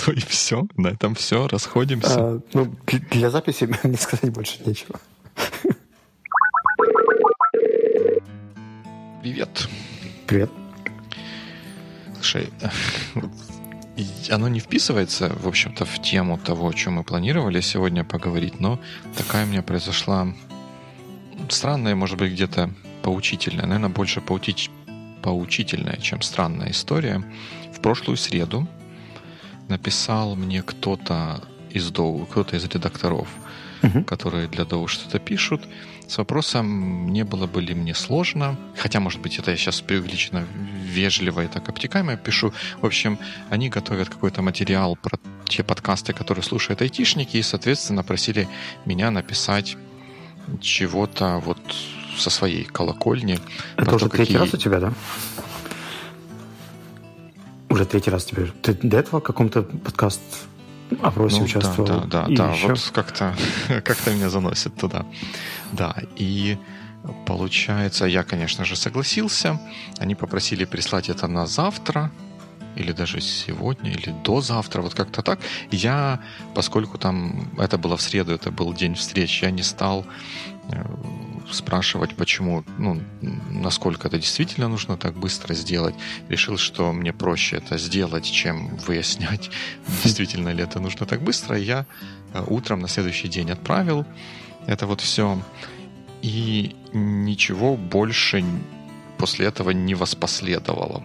то и все. На этом все, расходимся. А, ну, для записи мне сказать больше нечего. Привет. Привет. Слушай, оно не вписывается, в общем-то, в тему того, о чем мы планировали сегодня поговорить, но такая у меня произошла странная, может быть, где-то поучительная, наверное, больше поучить, поучительная, чем странная история. В прошлую среду написал мне кто-то из Доу, кто-то из редакторов, uh-huh. которые для Доу что-то пишут, с вопросом, не было бы ли мне сложно, хотя, может быть, это я сейчас преувеличенно вежливо и так обтекаемо пишу. В общем, они готовят какой-то материал про те подкасты, которые слушают айтишники, и, соответственно, просили меня написать чего-то вот со своей колокольни. Это уже то, третий какие... раз у тебя, да? Уже третий раз тебе. Ты до этого в каком-то подкаст опросе ну, участвовал? Да, да, да, да. вот как-то как меня заносит туда. Да, и получается, я, конечно же, согласился. Они попросили прислать это на завтра, или даже сегодня, или до завтра, вот как-то так. Я, поскольку там это было в среду, это был день встреч, я не стал э, спрашивать, почему, ну, насколько это действительно нужно так быстро сделать. Решил, что мне проще это сделать, чем выяснять, действительно ли это нужно так быстро. Я э, утром на следующий день отправил это вот все. И ничего больше после этого не воспоследовало.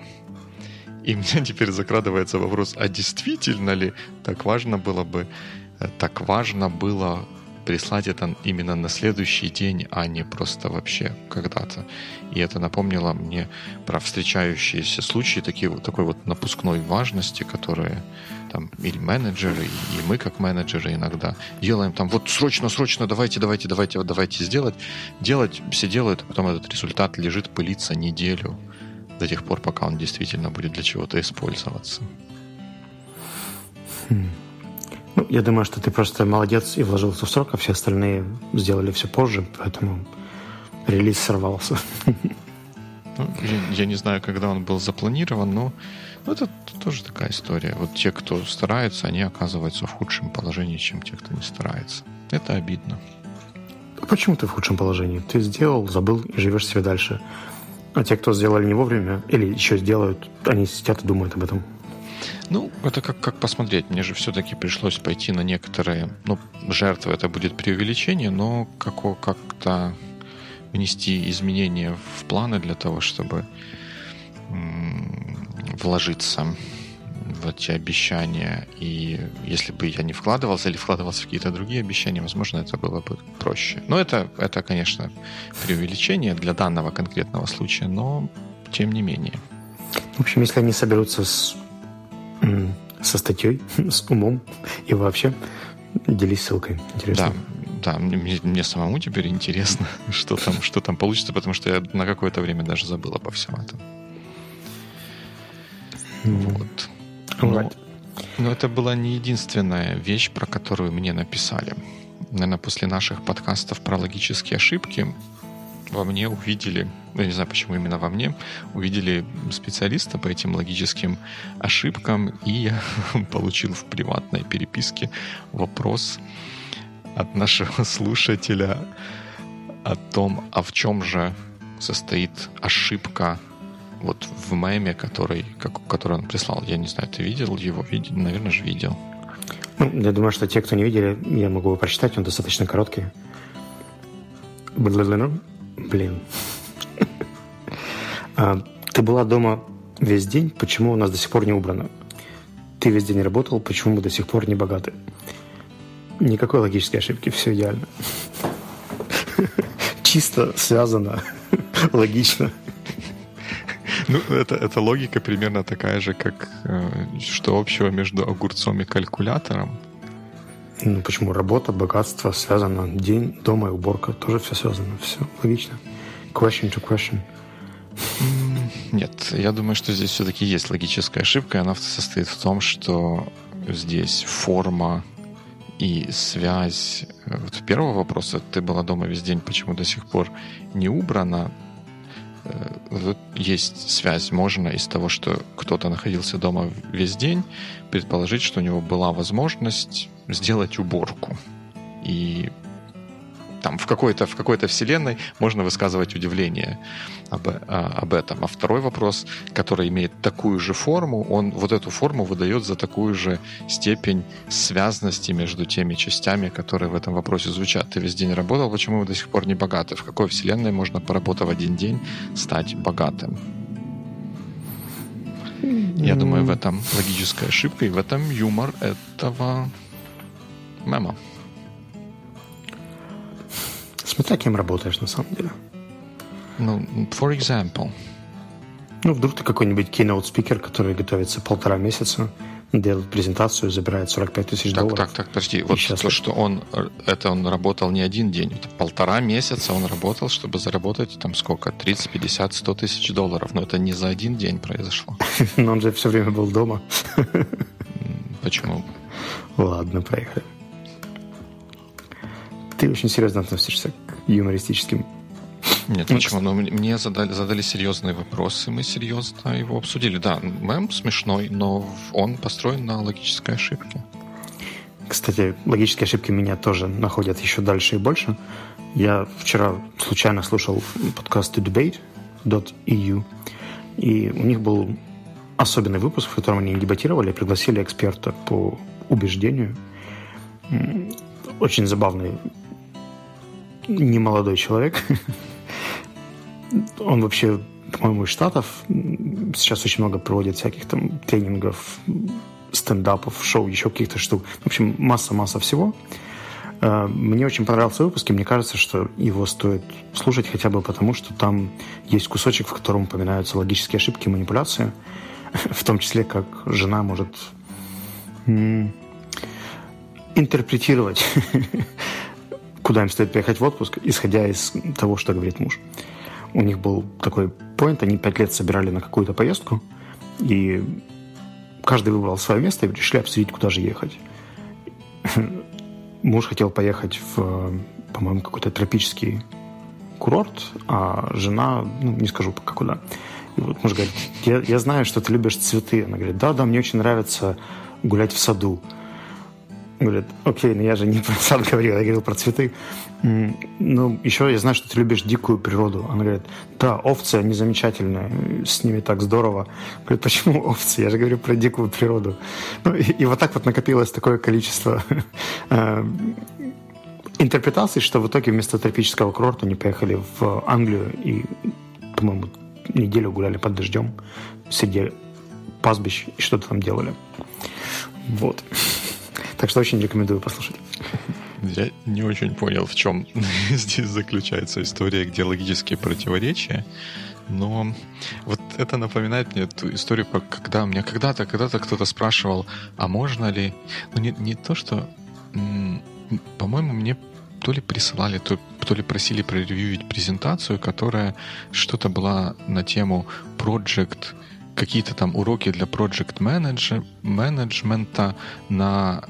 И меня теперь закрадывается вопрос, а действительно ли так важно было бы, э, так важно было прислать это именно на следующий день, а не просто вообще когда-то. И это напомнило мне про встречающиеся случаи такие, такой вот напускной важности, которые там или менеджеры, и мы как менеджеры иногда делаем там вот срочно, срочно, давайте, давайте, давайте, давайте сделать. Делать все делают, а потом этот результат лежит пылиться неделю до тех пор, пока он действительно будет для чего-то использоваться. Хм. Ну, я думаю, что ты просто молодец и вложился в срок, а все остальные сделали все позже, поэтому релиз сорвался. Ну, я, я не знаю, когда он был запланирован, но ну, это тоже такая история. Вот те, кто старается, они оказываются в худшем положении, чем те, кто не старается. Это обидно. А почему ты в худшем положении? Ты сделал, забыл и живешь себе дальше. А те, кто сделали не вовремя или еще сделают, они сидят и думают об этом. Ну, это как, как посмотреть. Мне же все-таки пришлось пойти на некоторые... Ну, жертвы это будет преувеличение, но как, как-то внести изменения в планы для того, чтобы вложиться в эти обещания. И если бы я не вкладывался или вкладывался в какие-то другие обещания, возможно, это было бы проще. Но это, это конечно, преувеличение для данного конкретного случая, но тем не менее. В общем, если они соберутся с со статьей, с умом и вообще делись ссылкой. Интересно. Да, да мне, мне самому теперь интересно, что там, что там получится, потому что я на какое-то время даже забыл обо всем этом. Вот. Но, но это была не единственная вещь, про которую мне написали. Наверное, после наших подкастов про логические ошибки во мне увидели, ну, я не знаю, почему именно во мне, увидели специалиста по этим логическим ошибкам, и я получил в приватной переписке вопрос от нашего слушателя о том, а в чем же состоит ошибка вот в меме, который, как, который он прислал. Я не знаю, ты видел его? Видел? Наверное же видел. Ну, я думаю, что те, кто не видели, я могу его прочитать, он достаточно короткий. Блин. А, ты была дома весь день, почему у нас до сих пор не убрано? Ты весь день работал, почему мы до сих пор не богаты? Никакой логической ошибки, все идеально. Чисто связано, логично. Ну, это, это логика примерно такая же, как э, что общего между огурцом и калькулятором. Ну почему? Работа, богатство связано. День, дома и уборка. Тоже все связано. Все логично. Question to question. Нет, я думаю, что здесь все-таки есть логическая ошибка, и она состоит в том, что здесь форма и связь. Вот первого вопроса, ты была дома весь день, почему до сих пор не убрана? Э, вот есть связь. Можно из того, что кто-то находился дома весь день, предположить, что у него была возможность сделать уборку. И там в какой-то в какой-то вселенной можно высказывать удивление об, а, об этом. А второй вопрос, который имеет такую же форму, он вот эту форму выдает за такую же степень связности между теми частями, которые в этом вопросе звучат. Ты весь день работал, почему вы до сих пор не богаты? В какой вселенной можно, поработав один день, стать богатым? Я думаю, в этом логическая ошибка и в этом юмор этого мема. Смотря кем работаешь на самом деле. Ну, for example. Ну, вдруг ты какой-нибудь keynote спикер, который готовится полтора месяца, делает презентацию, забирает 45 тысяч так, долларов. Так, так, подожди. Вот то, что он, это он работал не один день, это полтора месяца он работал, чтобы заработать там сколько? 30, 50, 100 тысяч долларов. Но это не за один день произошло. Но он же все время был дома. Почему? Ладно, поехали. Ты очень серьезно относишься к юмористическим нет, ну, почему? Но мне задали, задали серьезные вопросы, мы серьезно его обсудили. Да, мем смешной, но он построен на логической ошибке. Кстати, логические ошибки меня тоже находят еще дальше и больше. Я вчера случайно слушал подкаст debate.eu, и у них был особенный выпуск, в котором они дебатировали, пригласили эксперта по убеждению. Очень забавный немолодой человек. Он вообще, по-моему, из Штатов. Сейчас очень много проводит всяких там тренингов, стендапов, шоу, еще каких-то штук. В общем, масса-масса всего. Э, мне очень понравился выпуск, и мне кажется, что его стоит слушать хотя бы потому, что там есть кусочек, в котором упоминаются логические ошибки и манипуляции, в том числе, как жена может интерпретировать куда им стоит приехать в отпуск, исходя из того, что говорит муж. У них был такой поинт, они пять лет собирали на какую-то поездку, и каждый выбрал свое место и решили обсудить, куда же ехать. Муж хотел поехать в, по-моему, какой-то тропический курорт, а жена, ну, не скажу пока куда. И вот муж говорит, я, я знаю, что ты любишь цветы. Она говорит, да, да, мне очень нравится гулять в саду. Говорит, окей, но я же не про сад говорил, я говорил про цветы. Ну, еще я знаю, что ты любишь дикую природу. Она говорит, да, овцы, они замечательные, с ними так здорово. Говорит, почему овцы? Я же говорю про дикую природу. Ну, и, и вот так вот накопилось такое количество э, интерпретаций, что в итоге вместо тропического курорта они поехали в Англию и, по-моему, неделю гуляли под дождем среди пастбищ и что-то там делали. Вот. Так что очень рекомендую послушать. Я не очень понял, в чем здесь заключается история, где логические противоречия. Но вот это напоминает мне эту историю, когда мне когда-то, когда-то кто-то спрашивал, а можно ли... Ну, не, не то, что... По-моему, мне то ли присылали, то, то ли просили проревьюить презентацию, которая что-то была на тему Project какие-то там уроки для project менеджмента на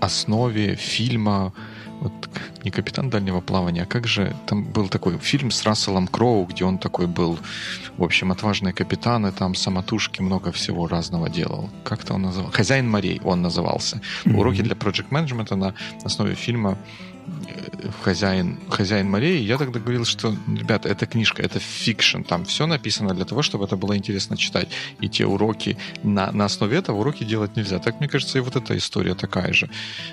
основе фильма вот не капитан дальнего плавания, а как же там был такой фильм с Расселом Кроу, где он такой был, в общем, отважный капитан, и там самотужки много всего разного делал. Как-то он называл? Хозяин морей он назывался. Mm-hmm. Уроки для project менеджмента на основе фильма хозяин, хозяин морей, я тогда говорил, что, ребята, это книжка, это fiction, там все написано для того, чтобы это было интересно читать. И те уроки, на, на основе этого уроки делать нельзя. Так, мне кажется, и вот эта история такая же.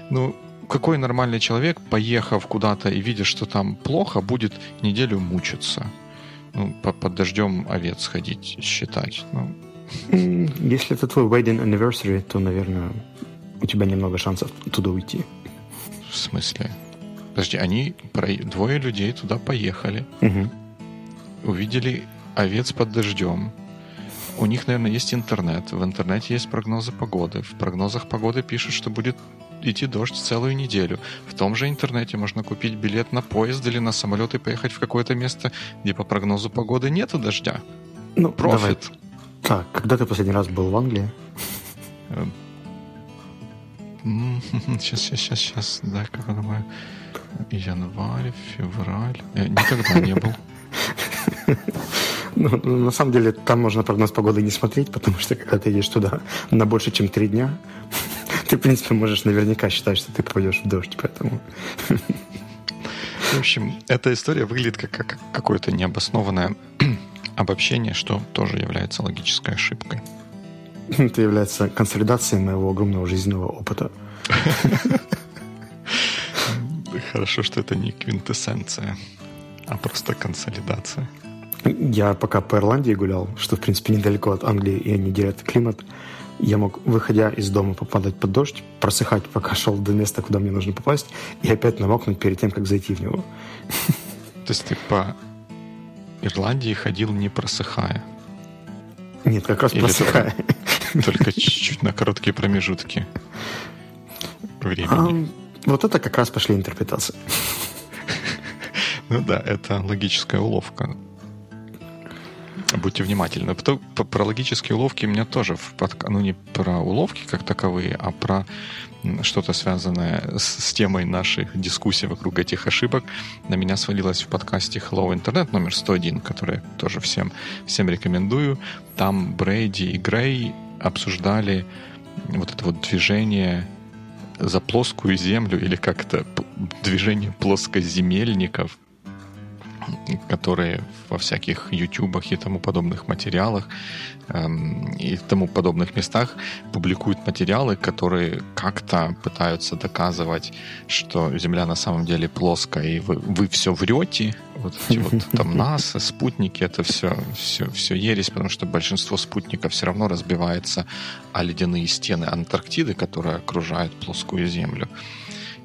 Ну, какой нормальный человек, поехав куда-то и видя, что там плохо, будет неделю мучиться? Ну, под дождем овец ходить, считать. Ну. Если это твой wedding anniversary, то, наверное, у тебя немного шансов туда уйти. В смысле? Подожди, они, двое людей туда поехали, угу. увидели овец под дождем, у них, наверное, есть интернет. В интернете есть прогнозы погоды. В прогнозах погоды пишут, что будет идти дождь целую неделю. В том же интернете можно купить билет на поезд или на самолет и поехать в какое-то место, где по прогнозу погоды нету дождя. Ну, профит. Так, когда ты последний раз был в Англии? Сейчас, сейчас, сейчас, сейчас. Дай-ка подумаю. Январь, февраль. Я никогда не был. Ну, на самом деле, там можно прогноз погоды не смотреть, потому что когда ты едешь туда на больше, чем три дня, ты, в принципе, можешь наверняка считать, что ты пойдешь в дождь, поэтому... В общем, эта история выглядит как, как какое-то необоснованное обобщение, что тоже является логической ошибкой. Это является консолидацией моего огромного жизненного опыта. Хорошо, что это не квинтэссенция, а просто консолидация. Я пока по Ирландии гулял, что, в принципе, недалеко от Англии, и они делят климат, я мог, выходя из дома, попадать под дождь, просыхать, пока шел до места, куда мне нужно попасть, и опять намокнуть перед тем, как зайти в него. То есть ты по Ирландии ходил не просыхая? Нет, как раз Или просыхая. Только чуть-чуть на короткие промежутки времени. Вот это как раз пошли интерпретации. Ну да, это логическая уловка. Будьте внимательны. Про логические уловки у меня тоже, в подка... ну не про уловки как таковые, а про что-то связанное с, темой нашей дискуссии вокруг этих ошибок, на меня свалилось в подкасте Hello Internet номер 101, который тоже всем, всем рекомендую. Там Брейди и Грей обсуждали вот это вот движение за плоскую землю или как это движение плоскоземельников, которые во всяких ютубах и тому подобных материалах эм, и тому подобных местах публикуют материалы, которые как-то пытаются доказывать, что Земля на самом деле плоская, и вы, вы все врете, вот эти вот там НАСА, спутники, это все, все, все ересь, потому что большинство спутников все равно разбивается о ледяные стены Антарктиды, которые окружают плоскую Землю.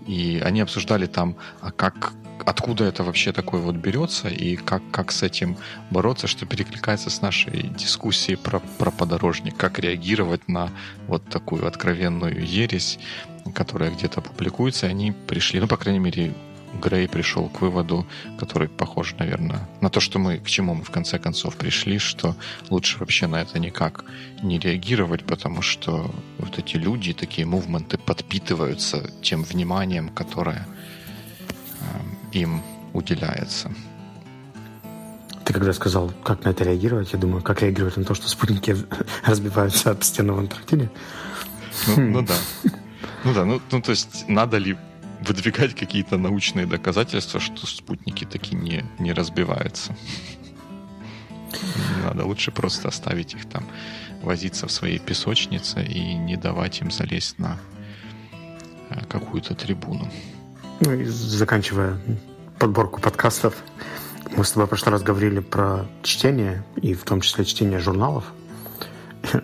И они обсуждали там, а как откуда это вообще такое вот берется и как, как с этим бороться, что перекликается с нашей дискуссией про, про подорожник, как реагировать на вот такую откровенную ересь, которая где-то публикуется, и они пришли, ну, по крайней мере, Грей пришел к выводу, который похож, наверное, на то, что мы, к чему мы в конце концов пришли, что лучше вообще на это никак не реагировать, потому что вот эти люди, такие мувменты подпитываются тем вниманием, которое им уделяется. Ты когда сказал, как на это реагировать, я думаю, как реагировать на то, что спутники разбиваются об стену в Антарктиде? Ну, хм. ну да. Ну да, ну, ну то есть надо ли выдвигать какие-то научные доказательства, что спутники такие не, не разбиваются? Надо, лучше просто оставить их там возиться в своей песочнице и не давать им залезть на э, какую-то трибуну. Ну и заканчивая подборку подкастов, мы с тобой в прошлый раз говорили про чтение, и в том числе чтение журналов.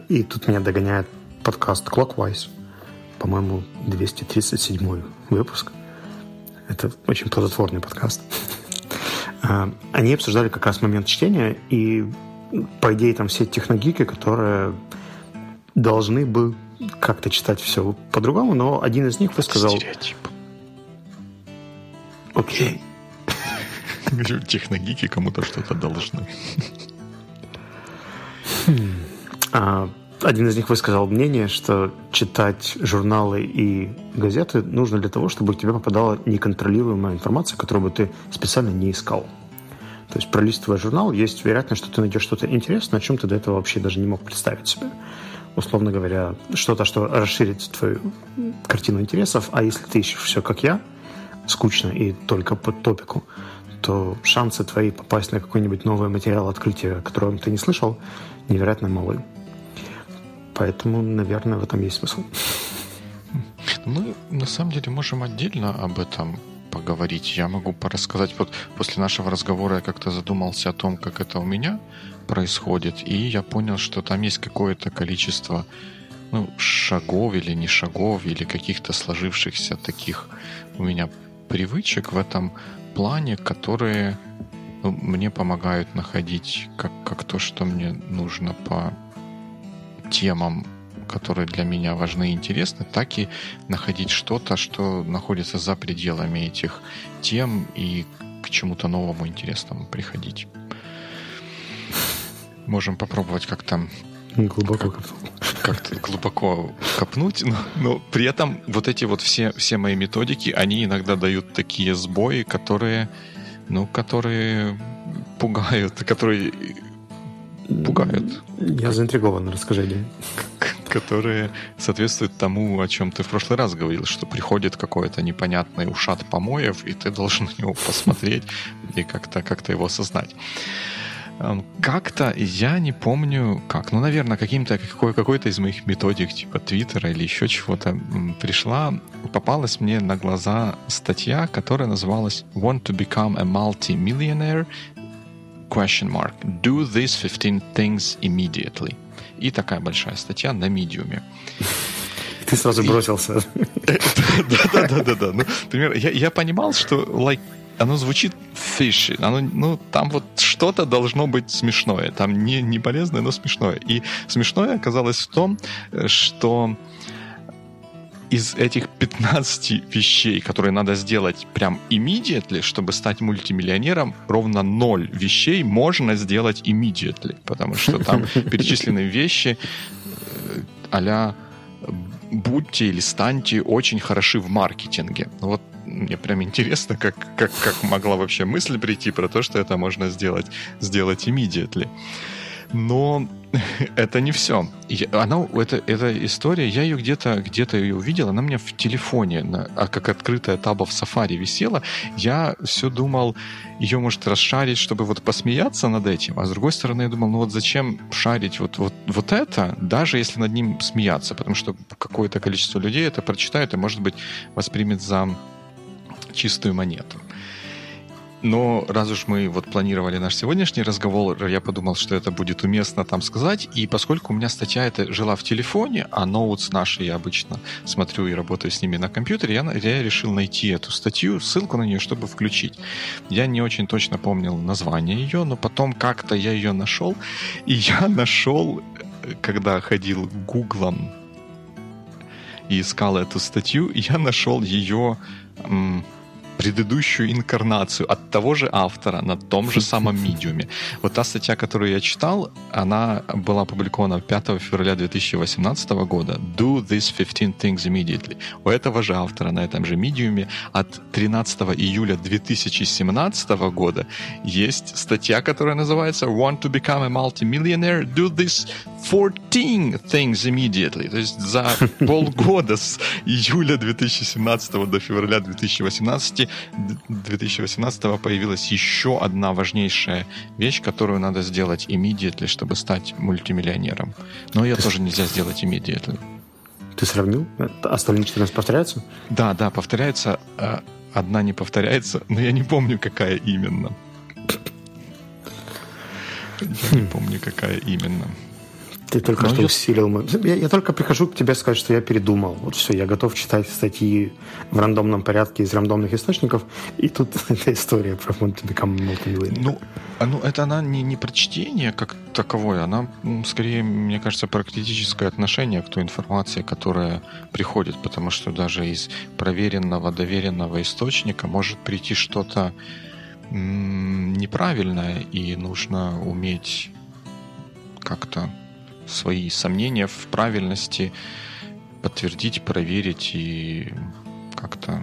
И тут меня догоняет подкаст Clockwise, по-моему, 237 выпуск. Это очень плодотворный подкаст. А, они обсуждали как раз момент чтения, и, по идее, там все техногики, которые должны бы как-то читать все по-другому, но один из них высказал... Стереотип. Окей. Техногики кому-то что-то должны. А, один из них высказал мнение, что читать журналы и газеты нужно для того, чтобы к тебе попадала неконтролируемая информация, которую бы ты специально не искал. То есть, пролистывая журнал, есть вероятность, что ты найдешь что-то интересное, о чем ты до этого вообще даже не мог представить себе. Условно говоря, что-то, что расширит твою картину интересов, а если ты ищешь все как я – скучно и только по топику, то шансы твои попасть на какой-нибудь новый материал открытия, о котором ты не слышал, невероятно малы. Поэтому, наверное, в этом есть смысл. Мы, на самом деле, можем отдельно об этом поговорить. Я могу порассказать. Вот после нашего разговора я как-то задумался о том, как это у меня происходит, и я понял, что там есть какое-то количество ну, шагов или не шагов, или каких-то сложившихся таких у меня привычек в этом плане, которые ну, мне помогают находить как, как то, что мне нужно по темам, которые для меня важны и интересны, так и находить что-то, что находится за пределами этих тем и к чему-то новому интересному приходить. Можем попробовать как-то Глубоко копнул. Как-то глубоко копнуть, но, но при этом вот эти вот все, все мои методики, они иногда дают такие сбои, которые, ну, которые пугают, которые пугают. Я заинтригован, расскажи, Дим. Которые соответствуют тому, о чем ты в прошлый раз говорил, что приходит какой-то непонятный ушат помоев, и ты должен на него посмотреть и как-то как его осознать. Эм, как-то я не помню как. Ну, наверное, каким-то какой, какой-то из моих методик, типа Твиттера или еще чего-то, пришла, попалась мне на глаза статья, которая называлась «Want to become a multi-millionaire? Question mark. Do these 15 things immediately». И такая большая статья на медиуме. Ты сразу бросился. Да-да-да. Ну, например, я понимал, что like, оно звучит fishy. Оно, ну, там вот что-то должно быть смешное. Там не, не полезное, но смешное. И смешное оказалось в том, что из этих 15 вещей, которые надо сделать прям immediately, чтобы стать мультимиллионером, ровно 0 вещей можно сделать immediately, потому что там перечислены вещи а будьте или станьте очень хороши в маркетинге. Вот мне прям интересно, как, как, как могла вообще мысль прийти про то, что это можно сделать, сделать immediately. Но это не все. Она, это, эта история, я ее где-то где ее увидел, она у меня в телефоне, на, а как открытая таба в Safari висела. Я все думал, ее может расшарить, чтобы вот посмеяться над этим. А с другой стороны, я думал, ну вот зачем шарить вот, вот, вот это, даже если над ним смеяться, потому что какое-то количество людей это прочитает и, может быть, воспримет за чистую монету. Но раз уж мы вот планировали наш сегодняшний разговор, я подумал, что это будет уместно там сказать. И поскольку у меня статья эта жила в телефоне, а ноутс наши я обычно смотрю и работаю с ними на компьютере, я, я решил найти эту статью, ссылку на нее, чтобы включить. Я не очень точно помнил название ее, но потом как-то я ее нашел. И я нашел, когда ходил гуглом и искал эту статью, я нашел ее предыдущую инкарнацию от того же автора на том же самом медиуме. Вот та статья, которую я читал, она была опубликована 5 февраля 2018 года. Do these 15 things immediately. У этого же автора на этом же медиуме от 13 июля 2017 года есть статья, которая называется Want to become a multimillionaire? Do these 14 things immediately. То есть за полгода с июля 2017 до февраля 2018 2018 появилась еще одна важнейшая вещь, которую надо сделать immediately, чтобы стать мультимиллионером. Но ее Ты тоже нельзя сделать immediately. Ты сравнил? Остальные 14 повторяются? Да, да, повторяется. А одна не повторяется, но я не помню, какая именно. Я не помню, какая именно. Ты только ну, что я... усилил. Я, я только прихожу к тебе сказать, что я передумал. Вот все, я готов читать статьи в рандомном порядке из рандомных источников, и тут эта история про to Become Multimillionaire. Ну, а, ну, это она не, не про чтение как таковое, она скорее, мне кажется, про критическое отношение к той информации, которая приходит, потому что даже из проверенного, доверенного источника может прийти что-то неправильное, и нужно уметь как-то свои сомнения в правильности подтвердить, проверить и как-то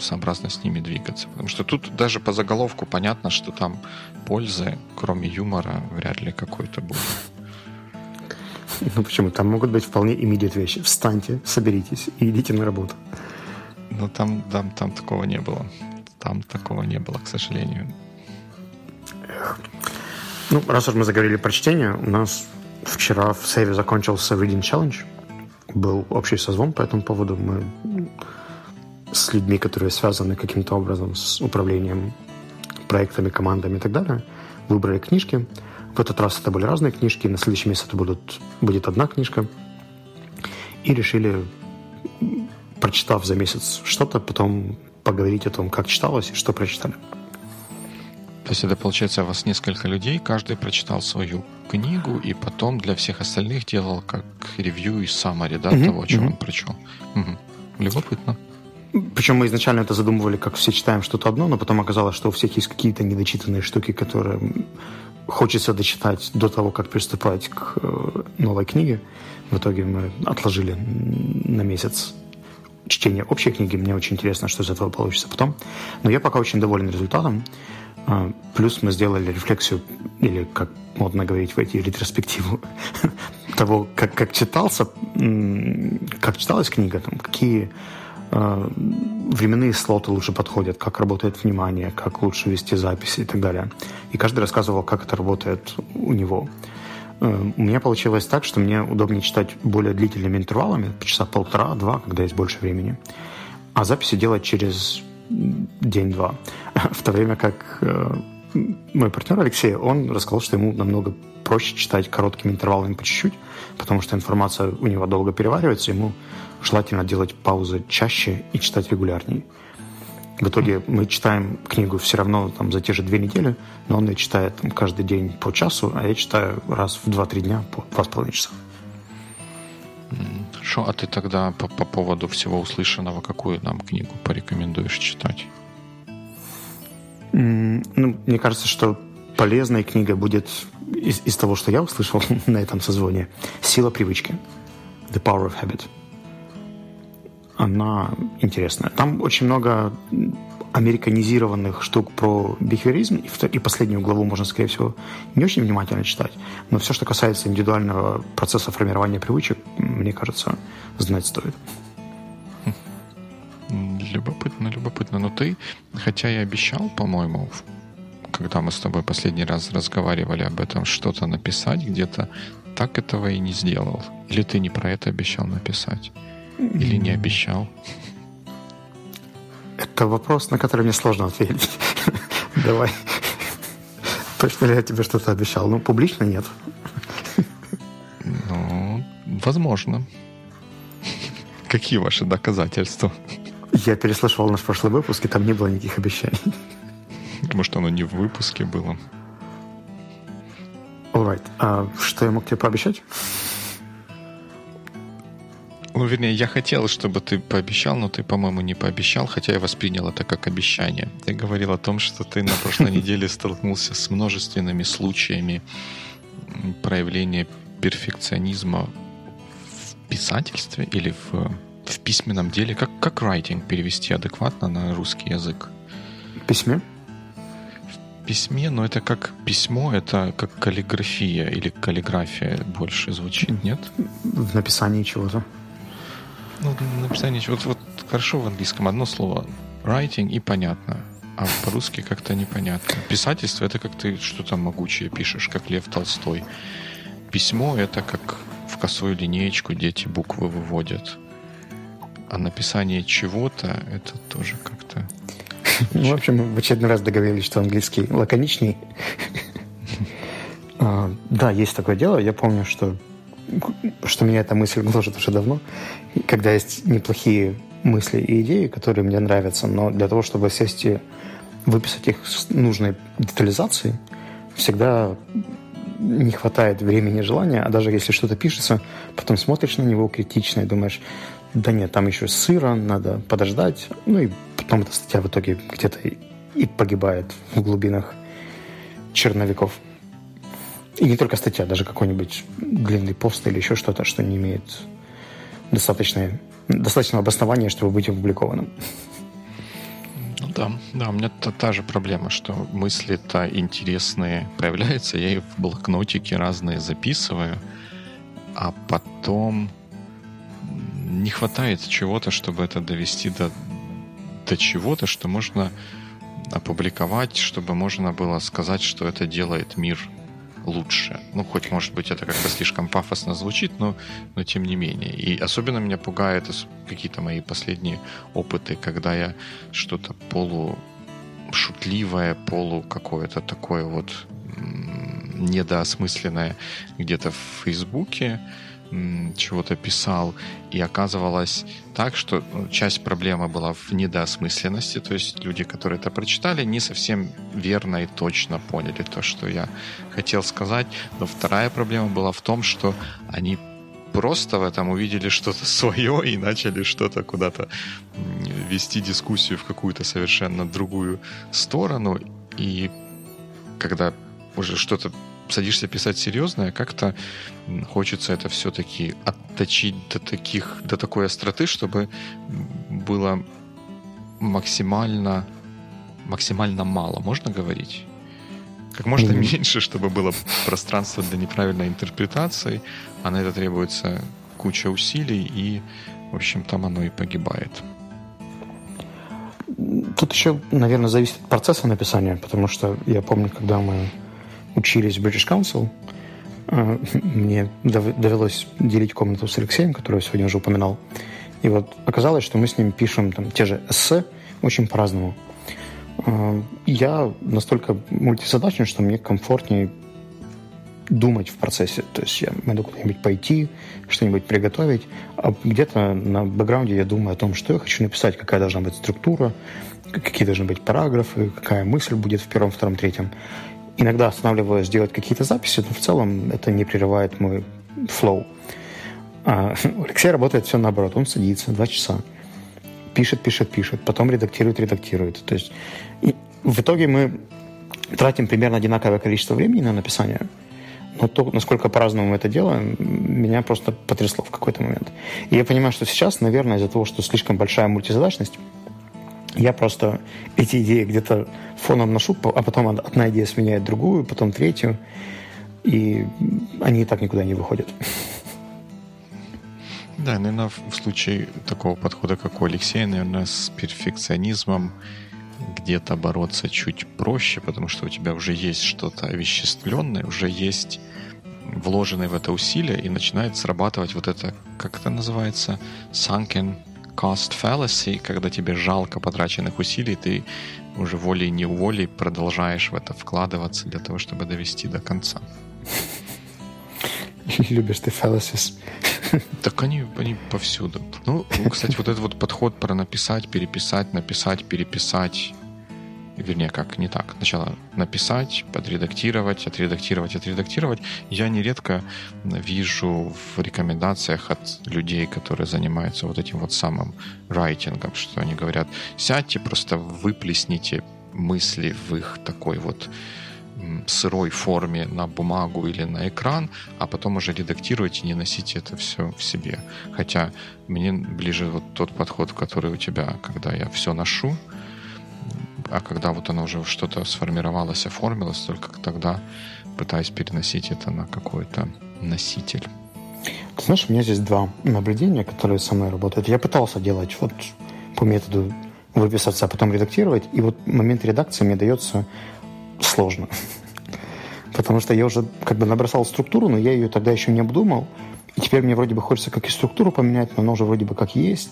сообразно с ними двигаться. Потому что тут даже по заголовку понятно, что там пользы, кроме юмора, вряд ли какой-то будет. Ну почему? Там могут быть вполне immediate вещи. Встаньте, соберитесь и идите на работу. Ну там, там, там такого не было. Там такого не было, к сожалению. Ну, раз уж мы заговорили про чтение, у нас Вчера в Сейве закончился Reading Challenge. Был общий созвон по этому поводу. Мы с людьми, которые связаны каким-то образом с управлением проектами, командами и так далее, выбрали книжки. В этот раз это были разные книжки, на следующий месяц это будут, будет одна книжка. И решили, прочитав за месяц что-то, потом поговорить о том, как читалось и что прочитали. То есть это получается у вас несколько людей, каждый прочитал свою книгу и потом для всех остальных делал как ревью и саммари, да, mm-hmm. того, что mm-hmm. он прочел. Угу. Любопытно. Причем мы изначально это задумывали, как все читаем что-то одно, но потом оказалось, что у всех есть какие-то недочитанные штуки, которые хочется дочитать до того, как приступать к э, новой книге. В итоге мы отложили на месяц чтения общей книги. Мне очень интересно, что из этого получится потом. Но я пока очень доволен результатом. А, плюс мы сделали рефлексию, или, как модно говорить, войти ретроспективу того, как, как читался, как читалась книга, там, какие э, временные слоты лучше подходят, как работает внимание, как лучше вести записи и так далее. И каждый рассказывал, как это работает у него. Э, у меня получилось так, что мне удобнее читать более длительными интервалами, часа полтора-два, когда есть больше времени, а записи делать через день-два. В то время как э, мой партнер Алексей, он рассказал, что ему намного проще читать короткими интервалами по чуть-чуть, потому что информация у него долго переваривается, ему желательно делать паузы чаще и читать регулярнее. В итоге мы читаем книгу все равно там, за те же две недели, но он ее читает там, каждый день по часу, а я читаю раз в 2-3 дня по 2,5 часа. Хорошо, а ты тогда по, по поводу всего услышанного, какую нам книгу порекомендуешь читать? Ну, мне кажется, что полезная книга будет из, из того, что я услышал на этом созвоне. «Сила привычки». «The Power of Habit». Она интересная. Там очень много американизированных штук про бихевиоризм, и последнюю главу можно, скорее всего, не очень внимательно читать. Но все, что касается индивидуального процесса формирования привычек, мне кажется, знать стоит. Любопытно, любопытно. Но ты, хотя и обещал, по-моему, когда мы с тобой последний раз разговаривали об этом, что-то написать где-то, так этого и не сделал. Или ты не про это обещал написать? Или не обещал? Это вопрос, на который мне сложно ответить. Давай. Точно ли я тебе что-то обещал? Ну, публично нет. Ну, возможно. Какие ваши доказательства? Я переслушивал наш прошлый выпуск, и там не было никаких обещаний. Может, оно не в выпуске было. Alright. А что я мог тебе пообещать? Ну, вернее, я хотел, чтобы ты пообещал, но ты, по-моему, не пообещал, хотя я воспринял это как обещание. Ты говорил о том, что ты на прошлой неделе столкнулся с множественными случаями проявления перфекционизма в писательстве или в, в письменном деле. Как, как writing перевести адекватно на русский язык? В письме? В письме, но это как письмо, это как каллиграфия или каллиграфия больше звучит, нет? В написании чего-то. Ну, написание, вот, вот хорошо в английском одно слово writing и понятно, а по-русски как-то непонятно. Писательство это как ты что-то могучее пишешь, как Лев Толстой. Письмо это как в косую линеечку дети буквы выводят. А написание чего-то это тоже как-то... Ну, в общем, в очередной раз договорились, что английский лаконичней. А, да, есть такое дело. Я помню, что что меня эта мысль гложет уже давно, когда есть неплохие мысли и идеи, которые мне нравятся, но для того, чтобы сесть и выписать их с нужной детализацией, всегда не хватает времени и желания, а даже если что-то пишется, потом смотришь на него критично и думаешь, да нет, там еще сыро, надо подождать. Ну и потом эта статья в итоге где-то и погибает в глубинах черновиков. И не только статья, даже какой-нибудь длинный пост или еще что-то, что не имеет достаточной, достаточного обоснования, чтобы быть опубликованным. Ну да, да, у меня та, та же проблема, что мысли-то интересные появляются, я их в блокнотике разные записываю, а потом не хватает чего-то, чтобы это довести до, до чего-то, что можно опубликовать, чтобы можно было сказать, что это делает мир лучше. Ну, хоть, может быть, это как-то слишком пафосно звучит, но, но тем не менее. И особенно меня пугает какие-то мои последние опыты, когда я что-то полу шутливое, полу какое-то такое вот недоосмысленное где-то в Фейсбуке чего-то писал, и оказывалось так, что ну, часть проблемы была в недоосмысленности, то есть люди, которые это прочитали, не совсем верно и точно поняли то, что я хотел сказать, но вторая проблема была в том, что они просто в этом увидели что-то свое и начали что-то куда-то вести дискуссию в какую-то совершенно другую сторону, и когда уже что-то садишься писать серьезное, как-то хочется это все-таки отточить до таких, до такой остроты, чтобы было максимально, максимально мало, можно говорить? Как можно mm-hmm. меньше, чтобы было пространство для неправильной интерпретации, а на это требуется куча усилий, и, в общем, там оно и погибает. Тут еще, наверное, зависит от процесса написания, потому что я помню, когда мы учились в British Council, э, мне довелось делить комнату с Алексеем, который я сегодня уже упоминал. И вот оказалось, что мы с ним пишем там те же эссе очень по-разному. Э, я настолько мультизадачен, что мне комфортнее думать в процессе. То есть я могу куда-нибудь пойти, что-нибудь приготовить, а где-то на бэкграунде я думаю о том, что я хочу написать, какая должна быть структура, какие должны быть параграфы, какая мысль будет в первом, втором, третьем. Иногда останавливаюсь сделать какие-то записи, но в целом это не прерывает мой флоу. А Алексей работает все наоборот. Он садится два часа, пишет, пишет, пишет, потом редактирует, редактирует. То есть в итоге мы тратим примерно одинаковое количество времени на написание, но то, насколько по-разному мы это делаем, меня просто потрясло в какой-то момент. И я понимаю, что сейчас, наверное, из-за того, что слишком большая мультизадачность, я просто эти идеи где-то фоном ношу, а потом одна идея сменяет другую, потом третью, и они и так никуда не выходят. Да, наверное, в случае такого подхода, как у Алексея, наверное, с перфекционизмом где-то бороться чуть проще, потому что у тебя уже есть что-то овеществленное, уже есть вложенное в это усилие, и начинает срабатывать вот это, как это называется, sunken cost fallacy, когда тебе жалко потраченных усилий, ты уже волей-неволей продолжаешь в это вкладываться для того, чтобы довести до конца. Любишь ты fallacies. Так они, они повсюду. Ну, кстати, вот этот вот подход про написать, переписать, написать, переписать, вернее, как, не так. Сначала написать, подредактировать, отредактировать, отредактировать. Я нередко вижу в рекомендациях от людей, которые занимаются вот этим вот самым райтингом, что они говорят, сядьте, просто выплесните мысли в их такой вот сырой форме на бумагу или на экран, а потом уже редактируйте не носите это все в себе. Хотя мне ближе вот тот подход, который у тебя, когда я все ношу, а когда вот оно уже что-то сформировалось, оформилось, только тогда пытаюсь переносить это на какой-то носитель. Знаешь, у меня здесь два наблюдения, которые со мной работают. Я пытался делать вот по методу выписаться, а потом редактировать, и вот момент редакции мне дается сложно. Потому что я уже как бы набросал структуру, но я ее тогда еще не обдумал. И теперь мне вроде бы хочется как и структуру поменять, но она уже вроде бы как есть.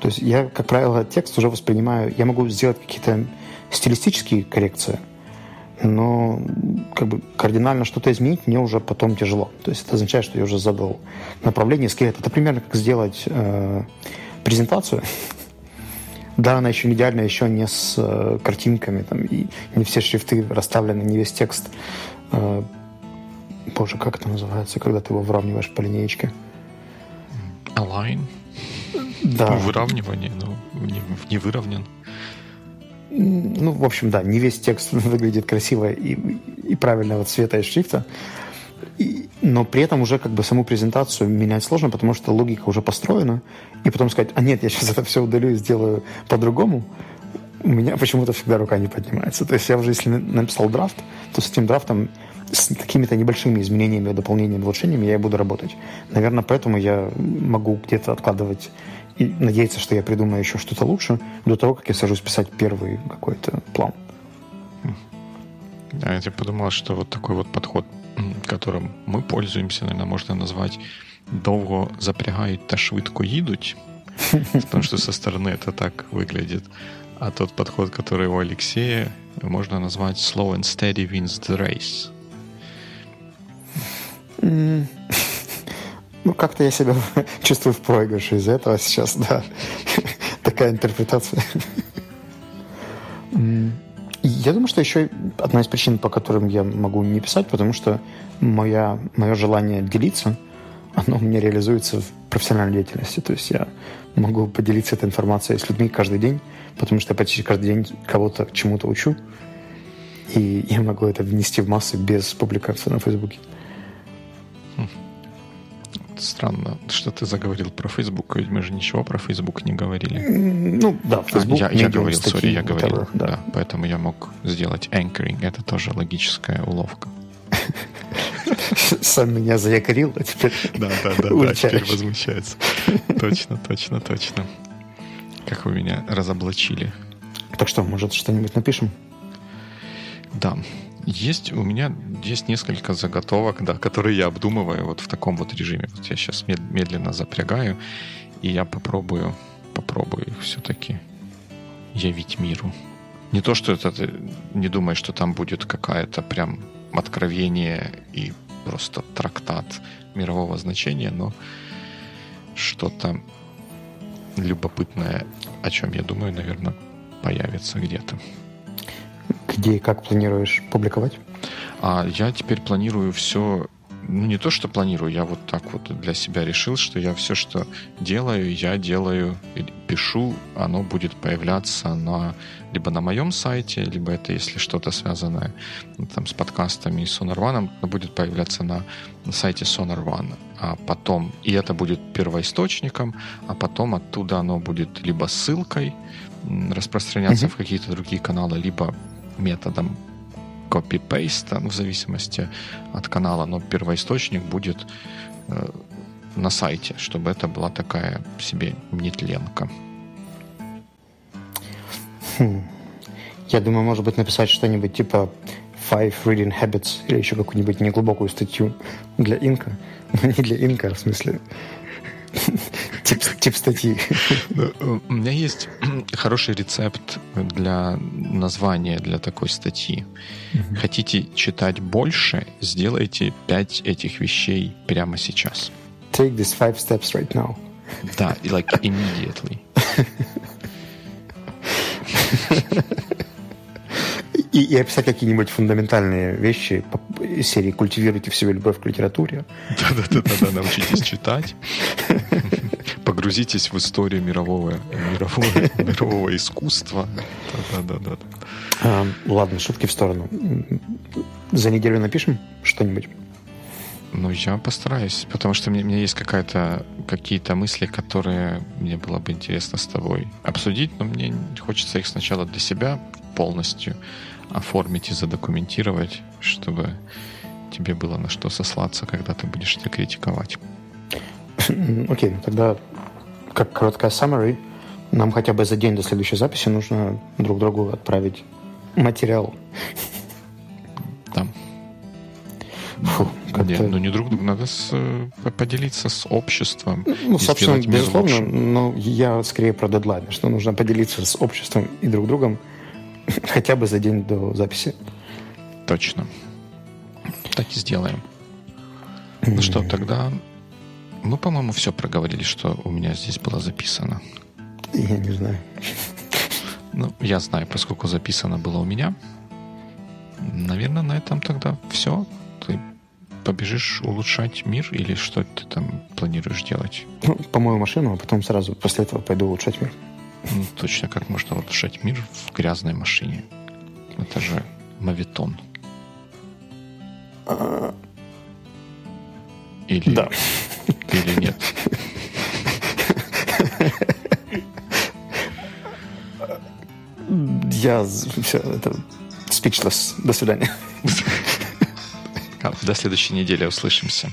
То есть я, как правило, текст уже воспринимаю... Я могу сделать какие-то стилистические коррекции, но как бы кардинально что-то изменить мне уже потом тяжело. То есть это означает, что я уже задал направление скелета. Это примерно как сделать э, презентацию. Да, она еще не идеальна, еще не с э, картинками, там, и не все шрифты расставлены, не весь текст. Э, боже, как это называется, когда ты его выравниваешь по линеечке? Align? Да. Ну, выравнивание, но не, не выровнен. Ну, в общем, да, не весь текст выглядит красиво и, и правильного цвета и шрифта. И, но при этом уже как бы саму презентацию менять сложно, потому что логика уже построена. И потом сказать, а нет, я сейчас это все удалю и сделаю по-другому, у меня почему-то всегда рука не поднимается. То есть я уже, если написал драфт, то с этим драфтом с какими-то небольшими изменениями, дополнениями, улучшениями я буду работать. Наверное, поэтому я могу где-то откладывать и надеяться, что я придумаю еще что-то лучше до того, как я сажусь писать первый какой-то план. Да, я подумал, что вот такой вот подход, которым мы пользуемся, наверное, можно назвать «довго запрягають та швидко їдуть», потому что со стороны это так выглядит. А тот подход, который у Алексея, можно назвать «slow and steady wins the race». Ну, как-то я себя чувствую в проигрыше из-за этого сейчас, да. Такая интерпретация. Я думаю, что еще одна из причин, по которым я могу не писать, потому что моя, мое желание делиться, оно у меня реализуется в профессиональной деятельности. То есть я могу поделиться этой информацией с людьми каждый день, потому что я почти каждый день кого-то чему-то учу. И я могу это внести в массы без публикации на Фейсбуке. Странно, что ты заговорил про Facebook, ведь мы же ничего про Facebook не говорили. Ну, да, Facebook. А, я, я говорил, сори, я говорил. Да. да. Поэтому я мог сделать anchoring. Это тоже логическая уловка. Сам меня заякорил, а теперь Да, да, да, да, теперь возмущается. Точно, точно, точно. Как вы меня разоблачили. Так что, может, что-нибудь напишем? Да. Есть у меня есть несколько заготовок, да, которые я обдумываю вот в таком вот режиме. Вот я сейчас медленно запрягаю, и я попробую, попробую все-таки явить миру. Не то, что это не думай, что там будет какая-то прям откровение и просто трактат мирового значения, но что-то любопытное, о чем я думаю, наверное, появится где-то. Где и как планируешь публиковать? А я теперь планирую все ну, не то, что планирую, я вот так вот для себя решил, что я все, что делаю, я делаю, пишу, оно будет появляться на либо на моем сайте, либо это, если что-то связанное ну, там, с подкастами и Sonar One, оно будет появляться на, на сайте Sonar One. А потом, и это будет первоисточником, а потом оттуда оно будет либо ссылкой распространяться mm-hmm. в какие-то другие каналы, либо методом копипейста, ну, в зависимости от канала, но первоисточник будет э, на сайте, чтобы это была такая себе нетленка. Хм. Я думаю, может быть, написать что-нибудь типа Five Reading Habits или еще какую-нибудь неглубокую статью для инка. Но не для инка, в смысле тип, тип статьи. Ну, у меня есть хороший рецепт для названия для такой статьи. Хотите читать больше, сделайте пять этих вещей прямо сейчас. Take these five steps right now. Да, like immediately. И, и описать какие-нибудь фундаментальные вещи из серии «Культивируйте в себе любовь к литературе». Да-да-да, научитесь читать. Погрузитесь в историю мирового, мирового, мирового искусства. Да-да-да. А, ладно, шутки в сторону. За неделю напишем что-нибудь? Ну, я постараюсь, потому что мне, меня есть какая-то, какие-то мысли, которые мне было бы интересно с тобой обсудить, но мне хочется их сначала для себя полностью оформить и задокументировать, чтобы тебе было на что сослаться, когда ты будешь это критиковать. Окей, okay, ну тогда как короткая summary, нам хотя бы за день до следующей записи нужно друг другу отправить материал. Да. Фу, не, ну не друг другу, надо с, э, поделиться с обществом. Ну, собственно, безусловно, но я скорее про дедлайн, что нужно поделиться с обществом и друг другом хотя бы за день до записи. Точно. Так и сделаем. Ну что, тогда мы, по-моему, все проговорили, что у меня здесь было записано. Я не знаю. Ну, я знаю, поскольку записано было у меня. Наверное, на этом тогда все. Ты побежишь улучшать мир или что ты там планируешь делать? Ну, помою машину, а потом сразу после этого пойду улучшать мир. Ну, точно как можно улучшать мир в грязной машине. Это же мавитон. Или, да. Или нет? Я все, это speechless. До свидания. До следующей недели услышимся.